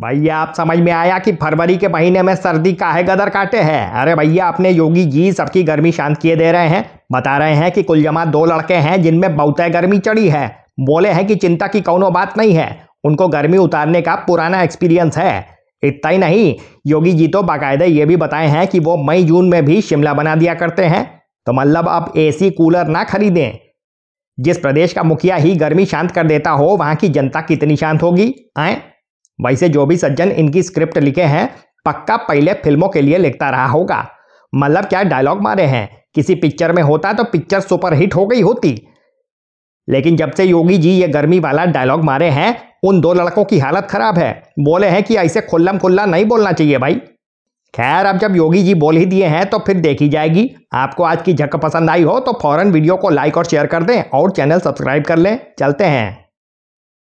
भैया, आप समझ में आया कि फरवरी के महीने में सर्दी काहे गदर काटे हैं? अरे भैया, अपने योगी जी सबकी गर्मी शांत किए दे रहे हैं। बता रहे हैं कि कुल जमा दो लड़के हैं जिनमें बहुत गर्मी चढ़ी है। बोले हैं कि चिंता की कौनो बात नहीं है। उनको गर्मी उतारने का पुराना एक्सपीरियंस है। इतना ही नहीं, योगी जी तो बाकायदे ये भी बताए हैं कि वो मई, जून में भी शिमला बना दिया करते हैं। तो मतलब अब एसी कूलर ना खरीदें। जिस प्रदेश का मुखिया ही गर्मी शांत कर देता हो, वहाँ की जनता कितनी शांत होगी? आए? वैसे जो भी सज्जन इनकी स्क्रिप्ट लिखे हैं, पक्का पहले फ़िल्मों के लिए लिखता रहा होगा। मतलब क्या डायलॉग मारे हैं? किसी पिक्चर में होता तो पिक्चर सुपर हिट हो गई होती। लेकिन जब से योगी जी ये गर्मी वाला डायलॉग मारे हैं, उन दो लड़कों की हालत खराब है। बोले हैं कि ऐसे खुल्लम खुल्ला नहीं बोलना चाहिए भाई। खैर, अब जब योगी जी बोल ही दिए हैं तो फिर देखी जाएगी। आपको आज की झक पसंद आई हो तो फ़ौरन वीडियो को लाइक और शेयर कर दें और चैनल सब्सक्राइब कर लें। चलते हैं।